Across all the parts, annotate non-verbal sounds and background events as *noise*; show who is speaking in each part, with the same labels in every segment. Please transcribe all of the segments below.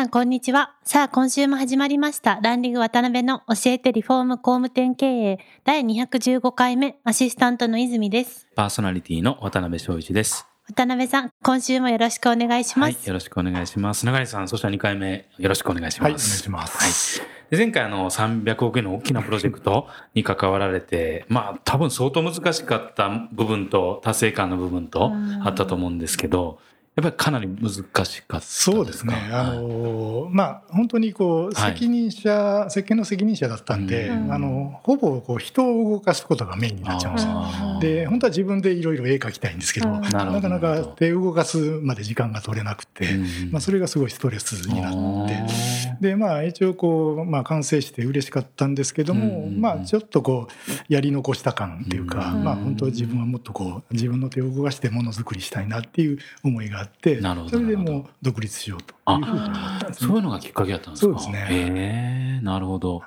Speaker 1: さん、こんにちは。さあ、今週も始まりました。ランリング渡辺の教えてリフォーム工務店経営第215回目、アシスタントの泉です。
Speaker 2: パーソナリティの渡辺翔一です。
Speaker 1: 渡辺さん、今週もよろしくお願いしま
Speaker 2: はい、
Speaker 1: す。
Speaker 2: よろしくお願いします。永井さん、そして2回目よろしくお願いし
Speaker 3: はい、お願い
Speaker 2: ます。
Speaker 3: します。
Speaker 2: はいで前回あの300億円の大きなプロジェクトに関わられて、まあ多分相当難しかった部分と達成感の部分とあったと思うんですけど、やっぱりかなり難しかった
Speaker 3: そうですね。あ
Speaker 2: はい。
Speaker 3: の、まあ、本当にこう、
Speaker 2: はい。
Speaker 3: 責任者、設計の責任者だったんで、
Speaker 1: うん。
Speaker 3: あの、ほぼこう人を動かすことがメインになっちゃうんですよ。
Speaker 2: あー。
Speaker 3: で、本当は自分でいろいろ絵描きたいんですけど、
Speaker 1: うん
Speaker 2: な
Speaker 3: かなか手動かすまで時間が取れなくて、
Speaker 2: うん
Speaker 3: まあ、それがすごいストレスになって、
Speaker 2: あ
Speaker 3: でまあ一応こう、まあ、完成して嬉しかったんですけども、
Speaker 2: うん
Speaker 3: まあちょっとこうやり残した感っていうか、
Speaker 1: うん
Speaker 3: まあ本当自分はもっとこう自分の手を動かしてものづくりしたいなっていう思いがあって
Speaker 2: なるほど
Speaker 3: それでもう独立しようというふうに思ったんですね。
Speaker 2: そういうのがきっかけだったんですか？
Speaker 3: そうですね
Speaker 2: へえなるほど。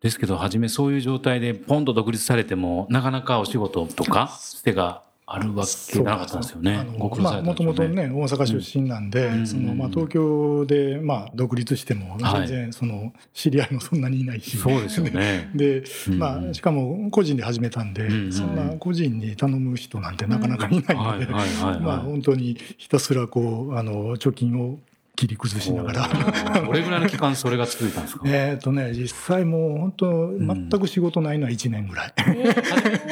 Speaker 2: ですけど、初めそういう状態でポンと独立されても、なかなかお仕事とか、つてがあるわけなかったんですよね。
Speaker 3: もと。もとね。大阪出身なんで、
Speaker 2: うん
Speaker 3: そのまあ、東京でまあ独立しても
Speaker 2: はい。
Speaker 3: 全然その知り合いもそんなにいないし、
Speaker 2: そうですよね。*laughs*
Speaker 3: で
Speaker 2: うん
Speaker 3: まあ、しかも個人で始めたんで、
Speaker 2: うん
Speaker 3: そんな個人に頼む人なんてなかなかいないので、本当にひたすらこうあの貯金を切り崩しながら。
Speaker 2: どれぐらいの期間それが続いたんですか？
Speaker 3: えっとね、実際もう本当、全く仕事ないのは1年ぐらい。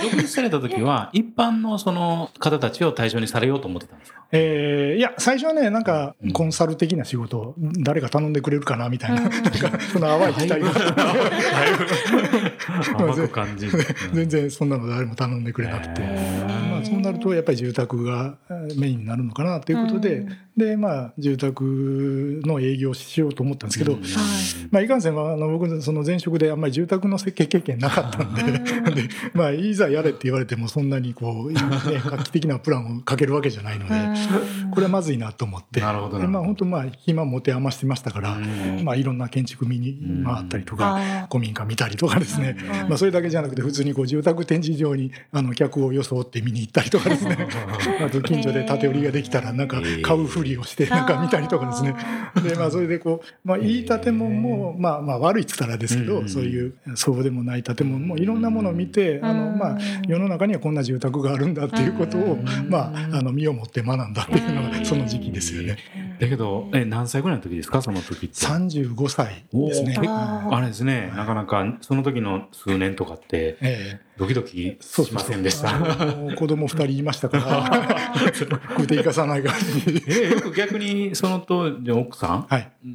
Speaker 2: 独立された時は、一般のその方たちを対象にされようと思ってたんですか？
Speaker 3: えーいや、最初はね、なんか
Speaker 2: うん。
Speaker 3: コンサル的な仕事、誰か頼んでくれるかなみたいな、なんかその淡い期待が。
Speaker 2: 甘 *laughs* く感じる。*laughs*
Speaker 3: 全然そんなの誰も頼んでくれなくて。そうなるとやっぱり住宅がえーメインになるのかなということで、
Speaker 1: うん。
Speaker 3: でまあ住宅の営業をしようと思ったんですけど、
Speaker 2: うん。
Speaker 3: まあ、いかんせんはあの僕その前職であんまり住宅の設計経験なかったんで
Speaker 1: うん。*laughs*
Speaker 3: で、まあ、いざやれって言われてもそんなにこう、ね、画期的なプランをかけるわけじゃないので、これはまずいなと思って。
Speaker 2: なるほど
Speaker 3: でまあ本当まあ暇持て余してましたから、
Speaker 2: うん。
Speaker 3: まあ、いろんな建築見に回ったりと
Speaker 1: あ
Speaker 3: か、
Speaker 1: ー。
Speaker 3: 古民家見たりとかですね、
Speaker 1: うん
Speaker 3: まあ、それだけじゃなくて普通にこう住宅展示場にあの客を装って見に行ったりとかですね。あと近所で建て売りができたらなんか買うふりをしてなんか見たりとかですね。で、まあ、それでこう、まあ、いい建物も、まあ、まあ悪いっつったらですけど、
Speaker 2: うん
Speaker 3: そういうそうでもない建物もいろんなものを見て、あのまあ、世の中にはこんな住宅があるんだっていうことを、まあ、あの身をもって学んだっていうのがその時期ですよね。
Speaker 2: だけど、え、何歳ぐらいの時ですか？その時って。
Speaker 3: 35歳ですね。
Speaker 1: あ
Speaker 2: れですね、なかなかその時の数年とかって
Speaker 3: ええ
Speaker 2: ドキドキ
Speaker 3: そう
Speaker 2: しませんでした。
Speaker 3: 子供二人いましたから、食うていかさない感じ。
Speaker 2: え、よく逆にその当時の奥さん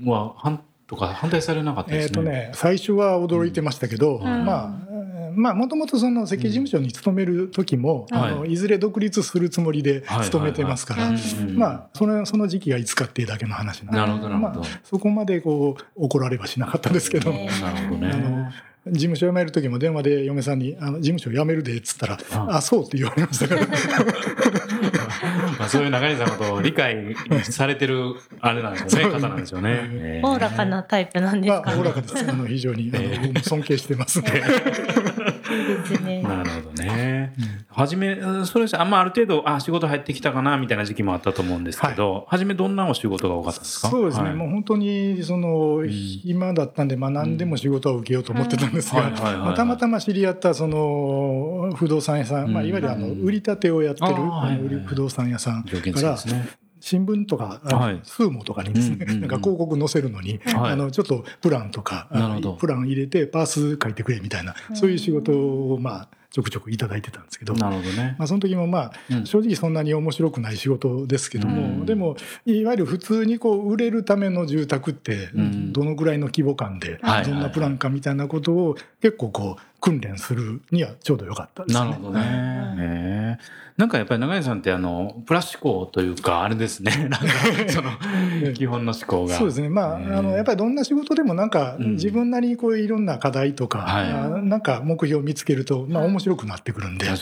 Speaker 3: は
Speaker 2: 反とか反対されなかったですね。
Speaker 3: えっ、とね、最初は驚いてましたけど、
Speaker 2: ん。
Speaker 3: まあ、えーまあ、もともとその設計事務所に勤める時も、
Speaker 2: うん。
Speaker 3: あのいずれ独立するつもりで勤めてますから、まあ、そのその時期がいつかっていうだけの話なんで。まあ、そこまでこう怒られはしなかったですけど、
Speaker 1: え
Speaker 2: なるほどね。
Speaker 3: 事務所辞める時も電話で嫁さんに「あの事務所辞めるで」っつったら「
Speaker 2: あ
Speaker 3: あそう」って言われましたから *laughs*
Speaker 2: まあそういう中西さんのことを理解されてるあれなんでしょうね、方なんでしょうね。えー
Speaker 1: おおらかなタイプなんです
Speaker 3: まあおおら
Speaker 1: かね。
Speaker 3: かですあの非常にあの尊敬してますんで。*laughs*
Speaker 1: いいですね。*laughs*
Speaker 2: なるほどね。初め、うんそうです。あんまある程度、あ、仕事入ってきたかな、みたいな時期もあったと思うんですけど、初めどんなお仕事が多かったんですか？
Speaker 3: そうですね、
Speaker 2: はい
Speaker 3: もう本当にその暇だったんで、まあ、何でも仕事は受けようと思ってたんですが、まあたまたま知り合ったその不動産屋さん、まあ、いわゆるあの
Speaker 2: うん
Speaker 3: 売り立てをやってる
Speaker 2: はいはい
Speaker 3: 不動産屋さんから
Speaker 2: ね。
Speaker 3: 新聞とか、
Speaker 2: はい。
Speaker 3: スーモとかにですね、
Speaker 2: うんうんうん。
Speaker 3: なんか広告載せるのに、
Speaker 2: はい。
Speaker 3: あのちょっとプランとか、あの
Speaker 2: なるほど。
Speaker 3: プラン入れてパース書いてくれみたいな、そういう仕事をまあちょくちょくいただいてたんですけど。
Speaker 2: なるほどね。
Speaker 3: まあ、その時もまあ
Speaker 2: うん。
Speaker 3: 正直そんなに面白くない仕事ですけども、
Speaker 2: うん。
Speaker 3: でもいわゆる普通にこう売れるための住宅って
Speaker 2: うん。
Speaker 3: どのぐらいの規模感で
Speaker 2: はい。
Speaker 3: どんなプランかみたいなことを結構こう訓練するにはちょうどよかったですね。
Speaker 2: なるほどね。ねなんかやっぱり永井さんってあのプラス思考というかあれですね。*laughs* なんかその *laughs* 基本の思考が。
Speaker 3: そうですね。まあ、あのやっぱりどんな仕事でもなんか自分なりにこういろんな課題とか、はい、なんか目標を見つけるとまあ面白くなってくるんで、あ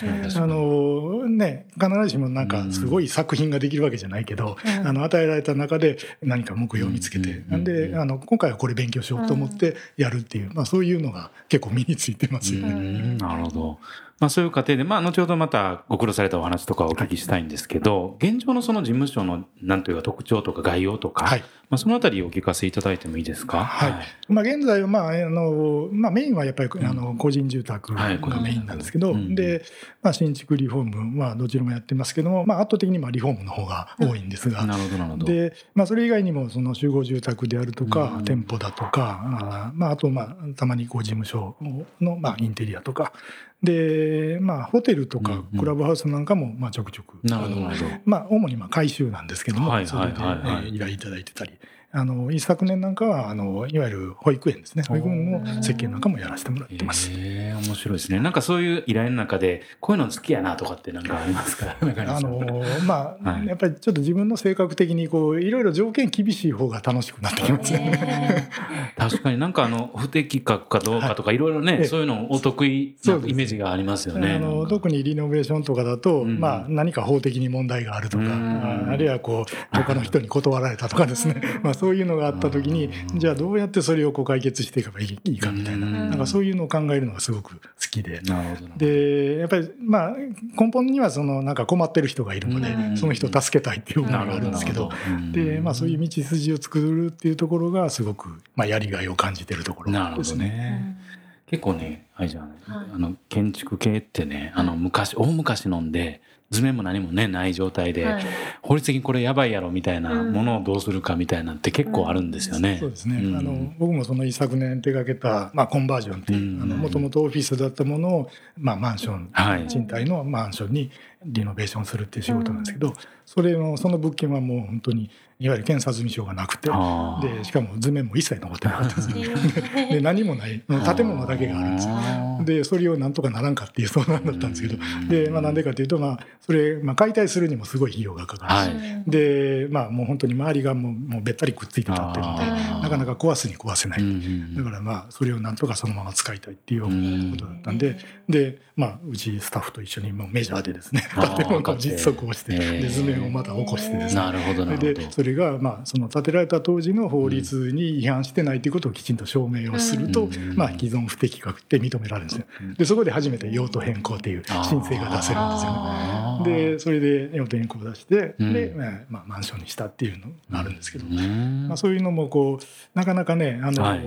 Speaker 3: のね必ずしもなんかすごい作品ができるわけじゃないけど、あの与えられた中で何か目標を見つけて、なんであの今回はこれ勉強しようと思ってやるっていう、まあそういうのが結構身についてます。
Speaker 2: なるほど。まあそういう過程で、まあ後ほどまたご苦労されたお話とかお聞きしたいんですけど、現状のその事務所のなんというか特徴とか概要とか、はい、まあそのあたりをお聞かせいただいてもいいですか？
Speaker 3: はい。はい、まあ現在はまああのまあメインはやっぱりあの個人住宅がメインなんですけど、うん、でまあ新築リフォームはどちらもやってますけども、まあ圧倒的にまあリフォームの方が多いんですが、
Speaker 2: なるほどなるほど。
Speaker 3: でまあそれ以外にもその集合住宅であるとか、うん、店舗だとか、あまああとまあたまにこう事務所のまあインテリアとか。で、まあ、ホテルとかクラブハウスなんかも、まあ、ちょくちょく、
Speaker 2: なるほど。
Speaker 3: まあ、主に、まあ、回収なんですけども、それで、依頼いただいてたり、あの一昨年なんかはあのいわゆる保育園ですね保育園の設計なんかもやらせてもらってます。
Speaker 2: えー、面白いですね。なんかそういう依頼の中でこういうの好きやなとかってなんかありますか？*laughs* あ
Speaker 3: のまあ、はい、やっぱりちょっと自分の性格的にこういろいろ条件厳しい方が楽しくなってきますね。
Speaker 2: 確かになんかあの不適格かどうかとかいろいろね、そういうのお得意なイメージがありますよね。あの
Speaker 3: 特にリノベーションとかだと、うん、まあ何か法的に問題があるとか、あるいはこう他の人に断られたとかですね。*laughs* まあそういうのがあった時にじゃあどうやってそれをこう解決していけばいいかみたいななんかそういうのを考えるのがすごく好きで。でやっぱりまあ根本にはそのなんか困ってる人がいるのでその人を助けたいっていう思いがあるんですけど。でまあそういう道筋を作るっていうところがすごくまあやりがいを感じてるところですね。
Speaker 2: 結構ね、あれじゃん、はい、あの建築系ってね、あの昔、大昔のんで、図面も何もねない状態で、はい、法律的にこれやばいやろみたいなものをどうするかみたいなって結構あるんですよね。
Speaker 3: うん、そうですね、うん、あの僕もその一昨年手掛けた、まあ、コンバージョンっていうもともとオフィスだったものを、まあ、マンション、はい、賃貸のマンションにリノベーションするっていう仕事なんですけど、それのその物件はもう本当にいわゆる検査済証がなくてでしかも図面も一切残ってなかったんです *laughs* で何もない建物だけがあるんですよ。でそれをなんとかならんかっていう相談だったんですけどで、まあ、なんでかというと、まあ、それ、まあ、解体するにもすごい費用がかかるし、はい、でまあもう本当に周りがもうもうべったりくっついて立ってるんでなかなか壊すに壊せない。だからまあそれをなんとかそのまま使いたいっていうことだったんでで、まあ、うちスタッフと一緒にもうメジャーでですね *laughs* 建物の実測をしてで図面をまた起こしてですね。
Speaker 2: なるほど
Speaker 3: でそれが、まあ、その建てられた当時の法律に違反してないということをきちんと証明をすると、まあ、既存不適格って認められるんですよ。でそこで初めて用途変更っていう申請が出せるんですよね。でそれで用途変更を出して、で、まあ、マンションにしたっていうのがあるんですけど、まあ、そういうのもこうなかなかねあの、はい、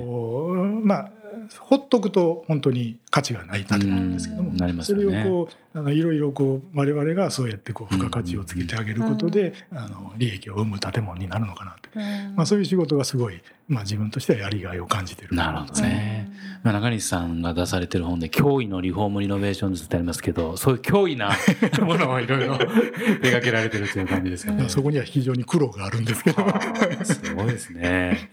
Speaker 3: まあほっとくと本当に価値がない建物ですけども、ね、それをこうあのいろいろこう我々がそうやってこう付加価値をつけてあげることで、あの利益を生む建物になるのかなと、まあ、そういう仕事がすごい、まあ、自分としてはやりがいを感じてる。
Speaker 2: なるほどね、まあ、中西さんが出されてる本で驚異のリフォームリノベーション術ってありますけどそういう驚異なものをいろいろ *laughs* 手掛けられてるという感じですよね。
Speaker 3: そこには非常に苦労があるんですけど。
Speaker 2: すごいですね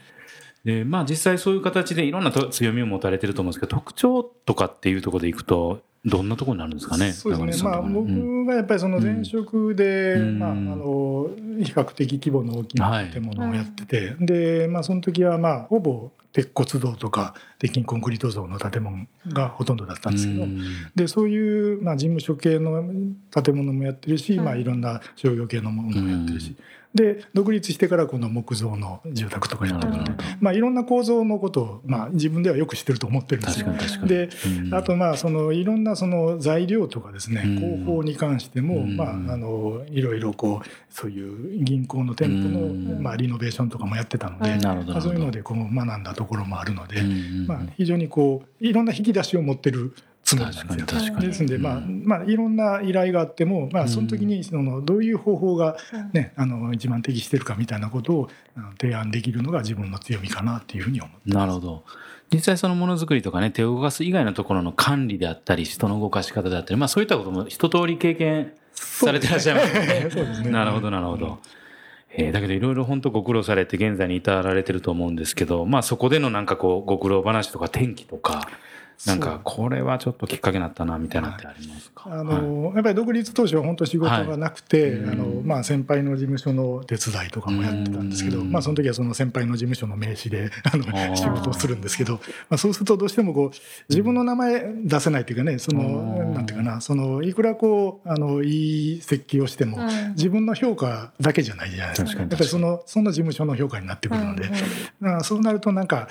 Speaker 2: でまあ実際そういう形でいろんな強みを持たれてると思うんですけど特徴とかっていうところでいくとどんなところになるんですかね。
Speaker 3: そうですね。まあ、僕がやっぱりその前職で、うん、まあ、あの、比較的規模の大きな建物をやってて、はい、で、まあ、その時は、まあ、ほぼ鉄骨造とか鉄筋コンクリート造の建物がほとんどだったんですけど、うん、でそういう、まあ、事務所系の建物もやってるし、まあ、いろんな商業系のものもやってるし、で独立してからこの木造の住宅とかやってるので、まあ、いろんな構造のことを、まあ、自分ではよく知ってると思ってるんですよ。であとまあそのいろんなその材料とかですね工法に関しても、まあ、あのいろいろこうそういう銀行の店舗の、まあ、リノベーションとかもやってたので、まあ、そういうのでこう学んだところもあるので、まあ、非常にこういろんな引き出しを持ってるつもりなんですよ。ですんで、まあ、まあ、いろんな依頼があっても、まあ、その時に、その、どういう方法が、ね、あの、一番適してるかみたいなことを提案できるのが自分の強みかなっていうふうに思って
Speaker 2: なるほど。実際そのものづくりとかね、手を動かす以外のところの管理であったり、人の動かし方であったり、まあそういったことも一通り経験されてらっしゃいますね。*laughs* そうですね。なるほど、なるほど。えー、だけどいろいろ本当ご苦労されて現在に至られてると思うんですけど、まあそこでのなんかこうご苦労話とか天気とか、なんかこれはちょっときっかけになったなみたいな。ってありますか、
Speaker 3: あの、やっぱり独立当初は本当仕事がなくて、
Speaker 2: はい
Speaker 3: あのまあ、先輩の事務所の手伝いとかもやってたんですけど、
Speaker 2: うん。
Speaker 3: まあ、その時はその先輩の事務所の名刺であの仕事をするんですけど、まあ、そうするとどうしてもこう自分の名前出せないというかねその
Speaker 2: うん。
Speaker 3: なんていうかなそのいくらこうあのいい設計をしても
Speaker 1: うん
Speaker 3: 自分の評価だけじゃないじゃないですか。やっぱりそのその事務所の評価になってくるので、
Speaker 1: うん
Speaker 3: そうなるとなんか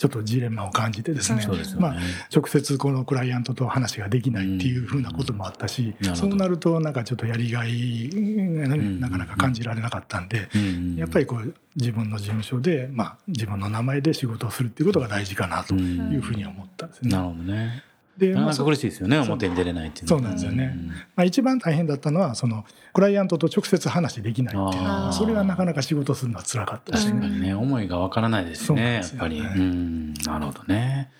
Speaker 3: ちょっとジレンマを感じてですね、まあ直接このクライアントと話ができないっていうふうなこともあったし、そうなるとなんかちょっとやりがいがなかなか感じられなかったんで、
Speaker 2: うん。
Speaker 3: やっぱりこう自分の事務所で、まあ、自分の名前で仕事をするっていうことが大事かなというふうには思ったんですね。
Speaker 2: なるほどね
Speaker 3: で、まあそ
Speaker 2: なかなか苦しいですよね表に出れないっていう
Speaker 3: そうなんですよね。まあ、一番大変だったのはそのクライアントと直接話できないっていうそれがなかなか仕事するのは辛かったですね。
Speaker 2: 確かにね思いがわからないですしね。やっぱり。うんなるほどね。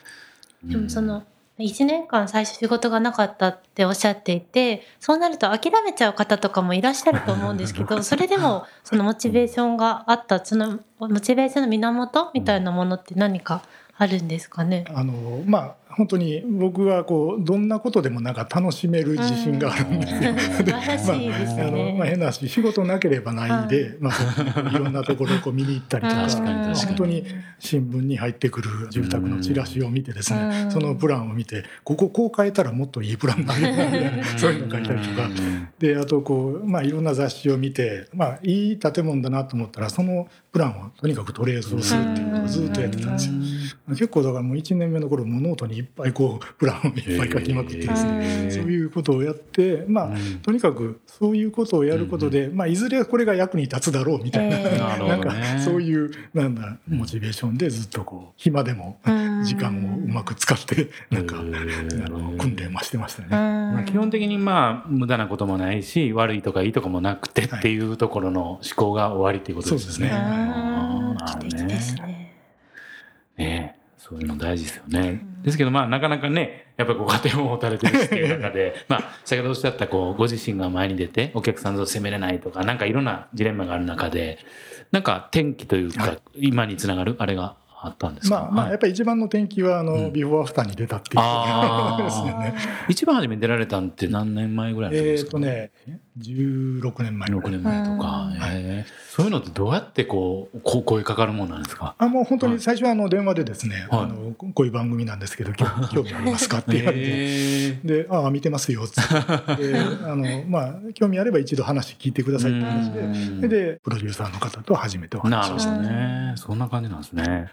Speaker 1: でもその1年間最初仕事がなかったっておっしゃっていてそうなると諦めちゃう方とかもいらっしゃると思うんですけど *laughs* それでもそのモチベーションがあったそのモチベーションの源みたいなものって何かあるんですかね？
Speaker 3: あのまあ本当に僕はこうどんなことでもなんか楽しめる自信があるんですよ。
Speaker 1: うん素晴らしいです
Speaker 3: まああの
Speaker 1: ね
Speaker 3: まあ、変な話仕事なければないで、まあ、いろんなところをこう見に行ったりとか
Speaker 2: 確かに確かに。
Speaker 3: 本当に新聞に入ってくる住宅のチラシを見てですね、
Speaker 1: うん。
Speaker 3: そのプランを見てこここう変えたらもっといいプランになるみたいなそういうのを書いたりとか。であとこう、まあ、いろんな雑誌を見て、まあ、いい建物だなと思ったらそのプランをとにかくトレースをするっていうことをずっとやってたんですよ。結構だからもう1年目の頃もノートにいっぱいこうプランをいっぱい書きまくってですね、そういうことをやってまあ、とにかくそういうことをやることで、まあ、いずれこれが役に立つだろうみたいな,、
Speaker 1: えー
Speaker 2: な
Speaker 3: んかそういうなんだモチベーションでずっとこう暇でも
Speaker 1: うん。
Speaker 3: 時間をうまく使ってなんかあの訓練はしてましたね。
Speaker 2: まあ、基本的にまあ無駄なこともないし悪いとかいいとかもなくてっていうところの思考が終わりっていうことですね。
Speaker 3: ですね。
Speaker 1: ね。
Speaker 2: そういうの大事ですよね。ですけどまあなかなかねやっぱりご家庭も持たれてるしっていう中で *laughs* まあ先ほどおっしゃったこうご自身が前に出てお客さんと責めれないとかなんかいろんなジレンマがある中でなんか転機というか、今につながるあれがあったんですか、
Speaker 3: まあまあ、
Speaker 2: はい。
Speaker 3: やっぱり一番の転機はあの、
Speaker 2: うん。
Speaker 3: ビフォーアフターに出たっていう
Speaker 2: あー
Speaker 3: ですよね。*laughs*
Speaker 2: 一番初めに出られたんって何年前ぐらいなん
Speaker 3: え
Speaker 2: ですか？
Speaker 3: っとね16年前ぐら
Speaker 2: 6
Speaker 3: い
Speaker 2: 年前とか、
Speaker 1: うん。
Speaker 2: へー。そういうのってどうやってこうこう声かかるもんなんですか？
Speaker 3: あもう本当に最初はあの電話でですね、
Speaker 2: はい。
Speaker 3: あのこういう番組なんですけど興 *laughs* 興味ありますかって言われて。
Speaker 2: へ
Speaker 3: で、ああ、見てますよ、つって。で、あの、まあ、興味あれば一度話聞いてくださいって話で、
Speaker 2: うん。
Speaker 3: でで、プロデューサーの方と初めてお話ししました。
Speaker 2: ね。そんな感じなんですね。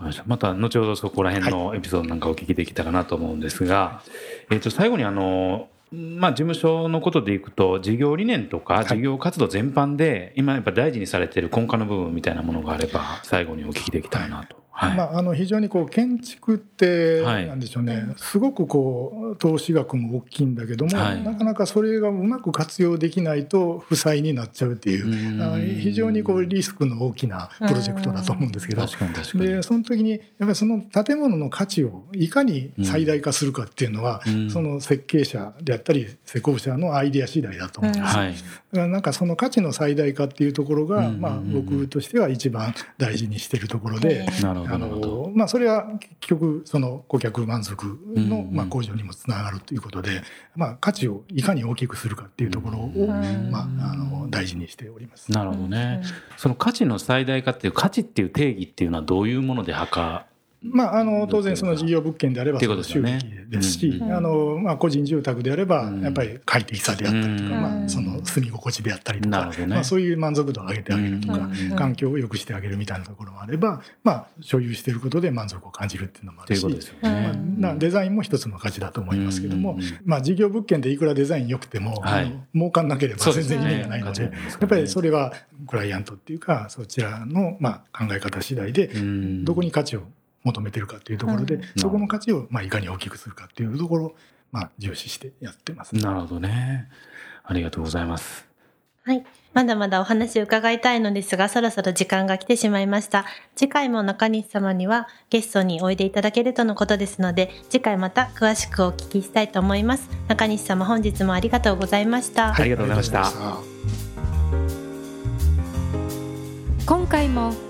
Speaker 2: ました後ほどそこら辺のエピソードなんかお聞きできたらなと思うんですが、えっと最後にあのまあ、事務所のことでいくと事業理念とか事業活動全般で今やっぱ大事にされている根幹の部分みたいなものがあれば最後にお聞きできたらなと。はい。
Speaker 3: まあ、あの非常にこう建築って
Speaker 2: はい。
Speaker 3: なんでしょうね、すごくこう投資額も大きいんだけども、
Speaker 2: はい。
Speaker 3: なかなかそれがうまく活用できないと負債になっちゃうっていう非常にこうリスクの大きなプロジェクトだと思うんですけど。でその時にやっぱりその建物の価値をいかに最大化するかっていうのは、
Speaker 2: うん。
Speaker 3: その設計者であったり施工者のアイデア次第だと思うんです。よ
Speaker 2: はい。
Speaker 3: だからなんかその価値の最大化っていうところが、
Speaker 2: うん。
Speaker 3: まあ、僕としては一番大事にしてるところで。
Speaker 2: なるほど
Speaker 3: あ
Speaker 2: なるほど
Speaker 3: のまあ、それは結局その顧客満足の、
Speaker 2: うん
Speaker 3: まあ、向上にもつながるということで、まあ、価値をいかに大きくするかっていうところを、
Speaker 2: うん
Speaker 3: まあ、あの大事にしております。
Speaker 2: なるほどね。その価値の最大化っていう価値っていう定義っていうのはどういうもので測
Speaker 3: まあ、あの当然その事業物件であれば収益ですし、
Speaker 2: うん
Speaker 3: あのまあ、個人住宅であれば
Speaker 2: うん。
Speaker 3: やっぱり快適さであったりとか、
Speaker 2: うん。
Speaker 3: まあ、その住み心地であったりとか、まあ、そういう満足度を上げてあげるとか、
Speaker 2: うん
Speaker 3: 環境を良くしてあげるみたいなところもあれば、まあ、所有していることで満足を感じるっていうのもあるしまあデザインも一つの価値だと思いますけども、
Speaker 2: うん
Speaker 3: まあ、事業物件でいくらデザイン良くても、
Speaker 2: はい。
Speaker 3: 儲かんなければ全然意味がないのでやっぱりそれはクライアントっていうかそちらのまあ考え方次第で
Speaker 2: うん。
Speaker 3: どこに価値を求めてるかっていうところで、
Speaker 1: うん
Speaker 3: そこの価値をまあいかに大きくするかっていうところをまあ重視してやってます、
Speaker 2: なるほどね。ありがとうございます。
Speaker 1: はい。まだまだお話を伺いたいのですが、そろそろ時間が来てしまいました。次回も中西様にはゲストにおいでいただけるとのことですので、次回また詳しくお聞きしたいと思います。中西様本日もありがとうございました。
Speaker 2: ありがとうございました
Speaker 3: ありがとうございました
Speaker 4: 今回も